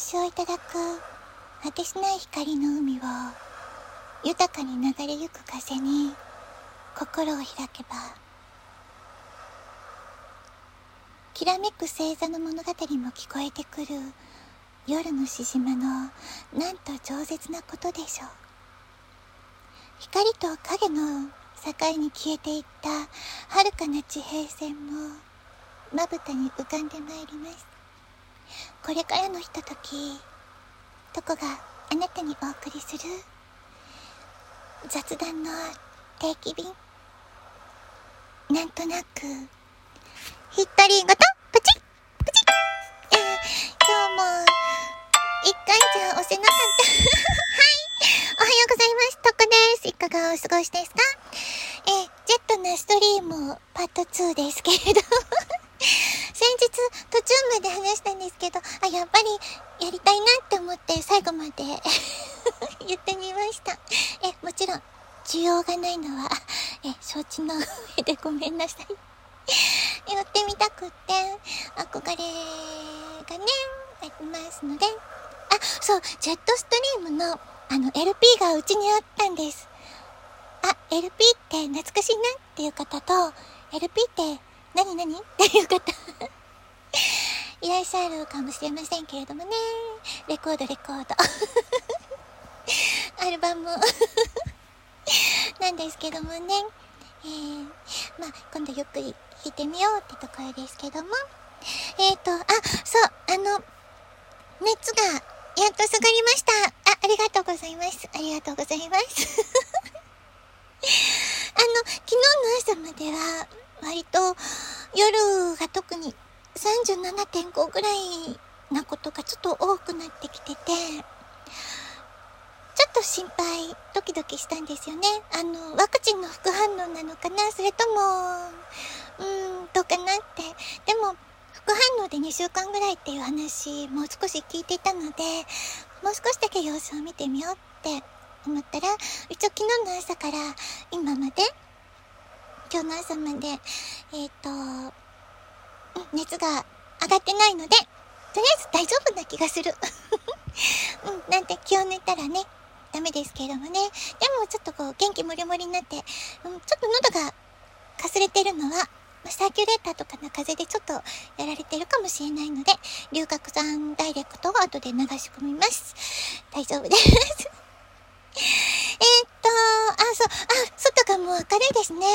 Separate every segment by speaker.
Speaker 1: しをいただく果てしない光の海を豊かに流れゆく風に心を開けばきらめく星座の物語も聞こえてくる夜のしじまのなんと饒舌なことでしょう。光と影の境に消えていった遥かな地平線もまぶたに浮かんでまいりますこれからのひとときどこがあなたにお送りする？雑談の定期便？なんとなく。ひったりごと？プチ？ップチ？ッえー、今日も一回じゃ押せなかった。はい。おはようございます。とこです。いかがお過ごしですか？えー、ジェットなストリームパート2ですけれど。先日途中まで話したんですけど、あ、やっぱりやりたいなって思って最後まで 言ってみました。え、もちろん需要がないのは、え、承知の上でごめんなさい。やってみたくって、憧れがね、ありますので、あ、そう、ジェットストリームのあの LP がうちにあったんです。あ、LP って懐かしいなっていう方と、LP って何何？っていう方いらっしゃるかもしれませんけれどもね。レコード、レコード。アルバム なんですけどもね。えー、まあ、今度ゆっくり弾いてみようってところですけども。えっ、ー、と、あ、そう、あの、熱がやっと下がりました。あ、ありがとうございます。ありがとうございます。あの、昨日の朝までは、割と夜が特に37.5ぐらいなことがちょっと多くなってきてて、ちょっと心配、ドキドキしたんですよね。あの、ワクチンの副反応なのかな？それとも、うーん、どうかなって。でも、副反応で2週間ぐらいっていう話、もう少し聞いていたので、もう少しだけ様子を見てみようって思ったら、一応昨日の朝から今まで今日の朝まで、えっ、ー、と、熱が上がってないので、とりあえず大丈夫な気がする。うん、なんて気を抜いたらね、ダメですけれどもね。でもちょっとこう元気もりもりになって、うん、ちょっと喉がかすれてるのは、サーキュレーターとかの風でちょっとやられてるかもしれないので、龍角散ダイレクトを後で流し込みます。大丈夫です。え、っと、あ、そう、あ、外がもう明るいですね。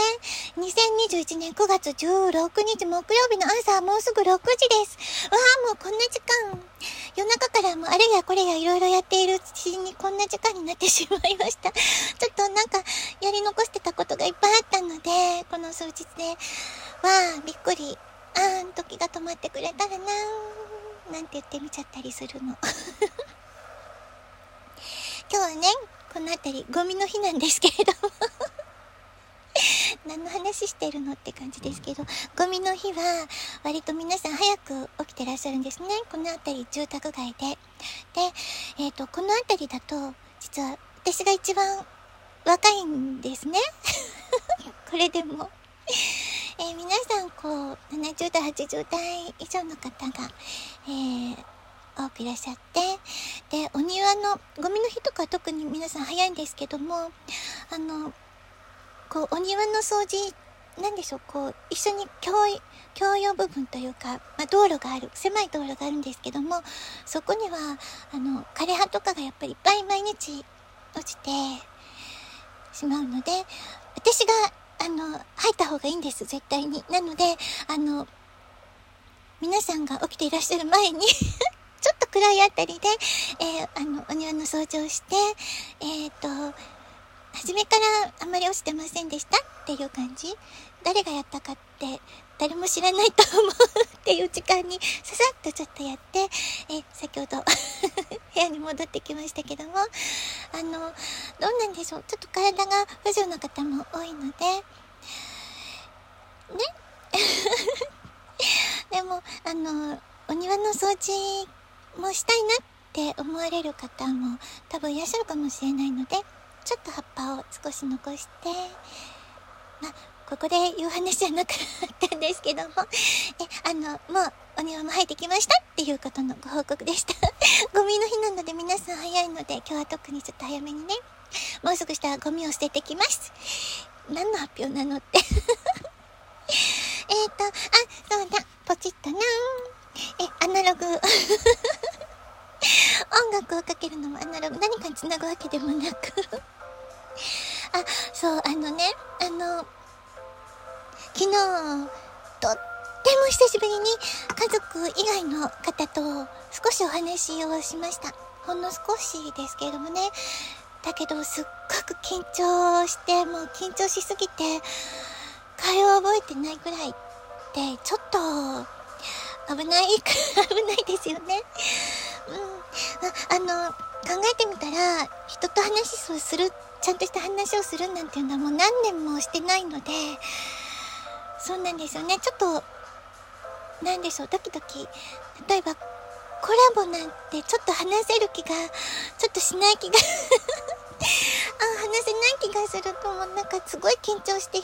Speaker 1: 2021年9月16日木曜日の朝、もうすぐ6時です。わあ、もうこんな時間、夜中からもあれやこれやいろいろやっているうちにこんな時間になってしまいました。ちょっとなんか、やり残してたことがいっぱいあったので、この数日で、わあ、びっくり。あーん、時が止まってくれたらなーなんて言ってみちゃったりするの。今日はね、この辺りゴミの日なんですけれども 何の話してるのって感じですけど、ゴミの日は割と皆さん早く起きてらっしゃるんですね。この辺り住宅街で。で、えっ、ー、と、この辺りだと、実は私が一番若いんですね。これでもえー、皆さんこう、70代、80代以上の方が、えー、多くいらっしゃって、で、お庭の、ゴミの日とか特に皆さん早いんですけども、あの、こう、お庭の掃除、なんでしょう、こう、一緒に共共用部分というか、まあ、道路がある、狭い道路があるんですけども、そこには、あの、枯葉とかがやっぱりいっぱい毎日落ちてしまうので、私が、あの、入った方がいいんです、絶対に。なので、あの、皆さんが起きていらっしゃる前に ちょっと暗いあたりで、えー、あの、お庭の掃除をして、えっ、ー、と、初めからあんまり落ちてませんでしたっていう感じ。誰がやったかって誰も知らないと思うっていう時間にささっとちょっとやって、え先ほど 部屋に戻ってきましたけども、あの、どうなんでしょう。ちょっと体が不自由な方も多いので、ね。でも、あの、お庭の掃除もうしたいなって思われる方も多分いらっしゃるかもしれないので、ちょっと葉っぱを少し残して、まここで言う話じゃなかったんですけども、え、あの、もうお庭も生えてきましたっていうことのご報告でした。ゴミの日なので皆さん早いので、今日は特にちょっと早めにね、もうすぐしたらゴミを捨ててきます。何の発表なのって えっと、あ、そうだ、ポチッとなえ、アナログ。音楽をかけるのもアナログ。何かにつなぐわけでもなく あ、そう、あのね、あの、昨日、とっても久しぶりに家族以外の方と少しお話をしました。ほんの少しですけれどもね。だけど、すっごく緊張して、もう緊張しすぎて、会話を覚えてないぐらいって、ちょっと、危ない、危ないですよね。うん。ああの、考えてみたら、人と話をする、ちゃんとした話をするなんていうのはもう何年もしてないので、そうなんですよね。ちょっと、なんでしょう、ドキドキ。例えば、コラボなんてちょっと話せる気が、ちょっとしない気が あ、話せない気がすると、もうなんかすごい緊張して、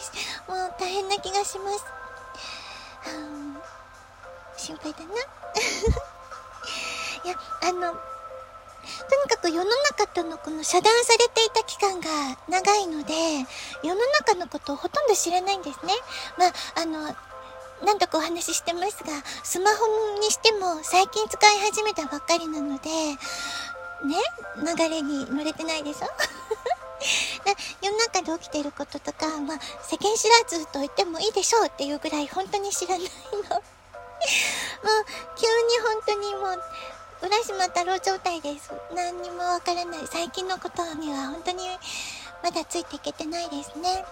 Speaker 1: もう大変な気がします。心配だな。いや、あの、とにかく世の中とのこの遮断されていた期間が長いので、世の中のことをほとんど知らないんですね。まあ、あの、何度かお話ししてますが、スマホにしても最近使い始めたばっかりなので、ね、流れに乗れてないでしょ？世の中で起きていることとか、まあ、世間知らずと言ってもいいでしょうっていうぐらい本当に知らないの。もう、急に本当にもう、浦島太郎状態です。何にもわからない。最近のことには本当にまだついていけてないですね。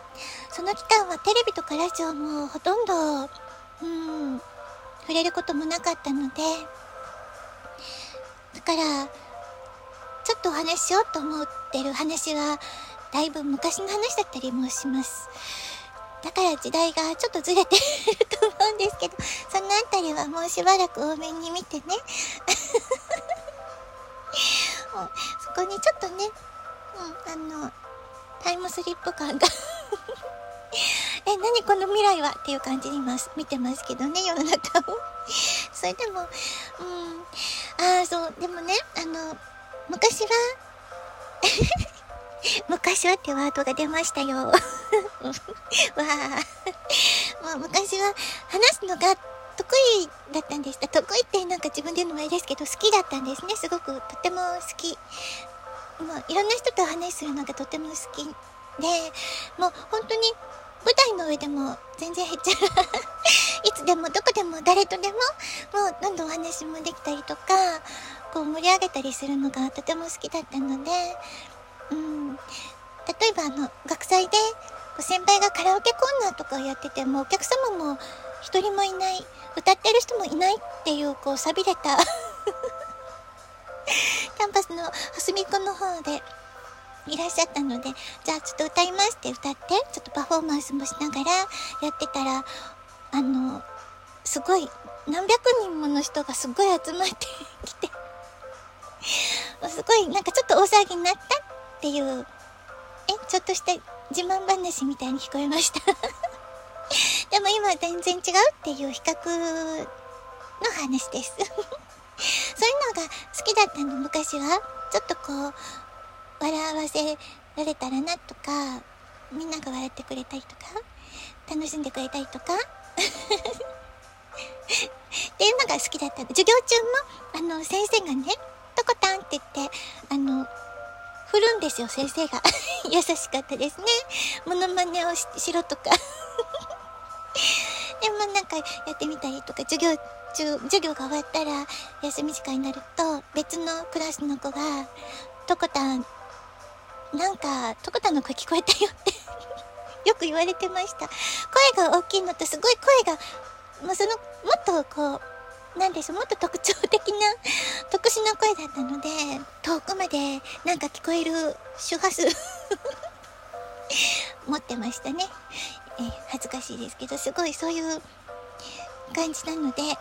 Speaker 1: その期間はテレビとかラジオもほとんど、うん、触れることもなかったので、だから、ちょっとお話ししようと思ってる話は、だいぶ昔の話だったりもします。だから時代がちょっとずれてる と思うんですけど、そのあたりはもうしばらく多めに見てね。そこにちょっとね、うん、あの、タイムスリップ感が え、何この未来はっていう感じに今見てますけどね、世の中をそれでも、うん、ああ、そう、でもね、あの、昔は昔はってワードが出ましたよ。わ あ。もう昔は話すのが得意だったんです。得意ってなんか自分で言うのもあれですけど、好きだったんですね。すごくとても好き。もういろんな人と話するのがとても好きで、もう本当に舞台の上でも全然へっちゃら いつでもどこでも誰とでももうどんどんお話もできたりとか、こう盛り上げたりするのがとても好きだったので、うん。例えばあの、学祭で、先輩がカラオケコーナーとかをやってても、お客様も一人もいない、歌ってる人もいないっていう、こう、錆びれた。キャンパスの隅っこの方で、いらっしゃったので、じゃあちょっと歌いますって歌って、ちょっとパフォーマンスもしながらやってたら、あの、すごい、何百人もの人がすごい集まってきて すごいなんかちょっと大騒ぎになったっていう、え、ちょっとした自慢話みたいに聞こえました でも今は全然違うっていう比較の話です そういうのが好きだったの、昔は。ちょっとこう、笑わせられたらなとか、みんなが笑ってくれたりとか、楽しんでくれたりとか。っていうのが好きだったの。授業中も、あの、先生がね、トコタンって言って、あの、振るんですよ、先生が。優しかったですね。モノマネをしろとか でもなんかやってみたりとか、授業中、授業が終わったら、休み時間になると、別のクラスの子が、トコタン、なんか、トコタンの声聞こえたよって よく言われてました。声が大きいのとすごい声が、もうその、もっとこう、なんでしょう、もっと特徴的な、特殊な声だったので、遠くまでなんか聞こえる周波数 持ってましたね。えー、恥ずかしいですけど、すごいそういう感じなので、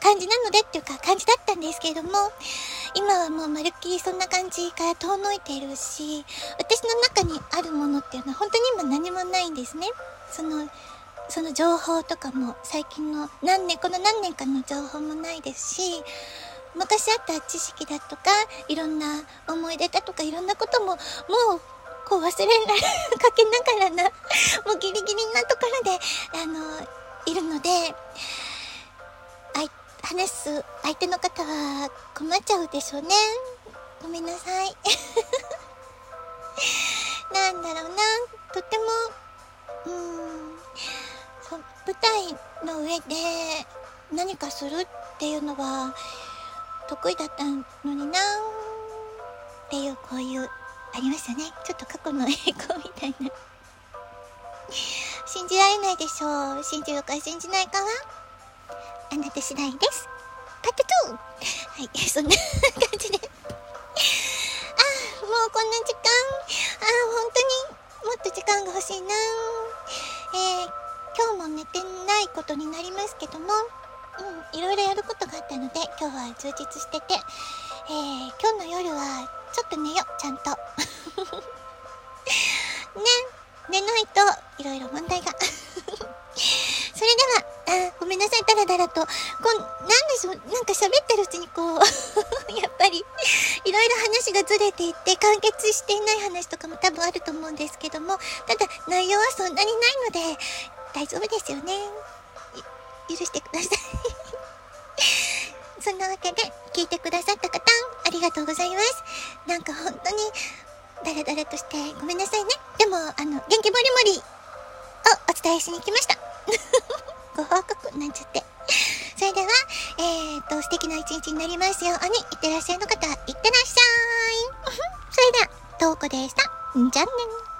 Speaker 1: 感じなのでっていうか感じだったんですけれども、今はもうまるっきりそんな感じから遠のいているし、私の中にあるものっていうのは本当に今何もないんですね。その、その情報とかも最近の何年この何年かの情報もないですし昔あった知識だとかいろんな思い出だとかいろんなことももうこう忘れられかけながらな もうギリギリなところであのいるので話す相手の方は困っちゃうでしょうね。ごめんなさい。なんだろうな。台の上で何かするっていうのは得意だったのになっていうこういうありましたねちょっと過去の栄光みたいな信じられないでしょう信じるか信じないかはあなた次第ですパート 2! はい、そんな感じであ、もうこんな時間。あ、本当にもっと時間が欲しいな。ー、寝てないことになりますけども、うん、いろいろやることがあったので、今日は充実してて、えー、今日の夜はちょっと寝よ、ちゃんと。ね、寝ないといろいろ問題が。それでは、あ、ごめんなさい、だらだらと。こん、なんでしょう、なんか喋ってるうちにこう やっぱり、いろいろ話がずれていって、完結していない話とかも多分あると思うんですけども、ただ、内容はそんなにないので、大丈夫ですよね。許してください そんなわけで、聞いてくださった方、ありがとうございます。なんか本当に、だらだらとしてごめんなさいね。でも、あの、元気もりもりをお伝えしに来ました。ご報告なんちゃって。それでは、えーと、素敵な一日になりますように、いってらっしゃいの方、いってらっしゃい。それでは、トーコでした。じゃあね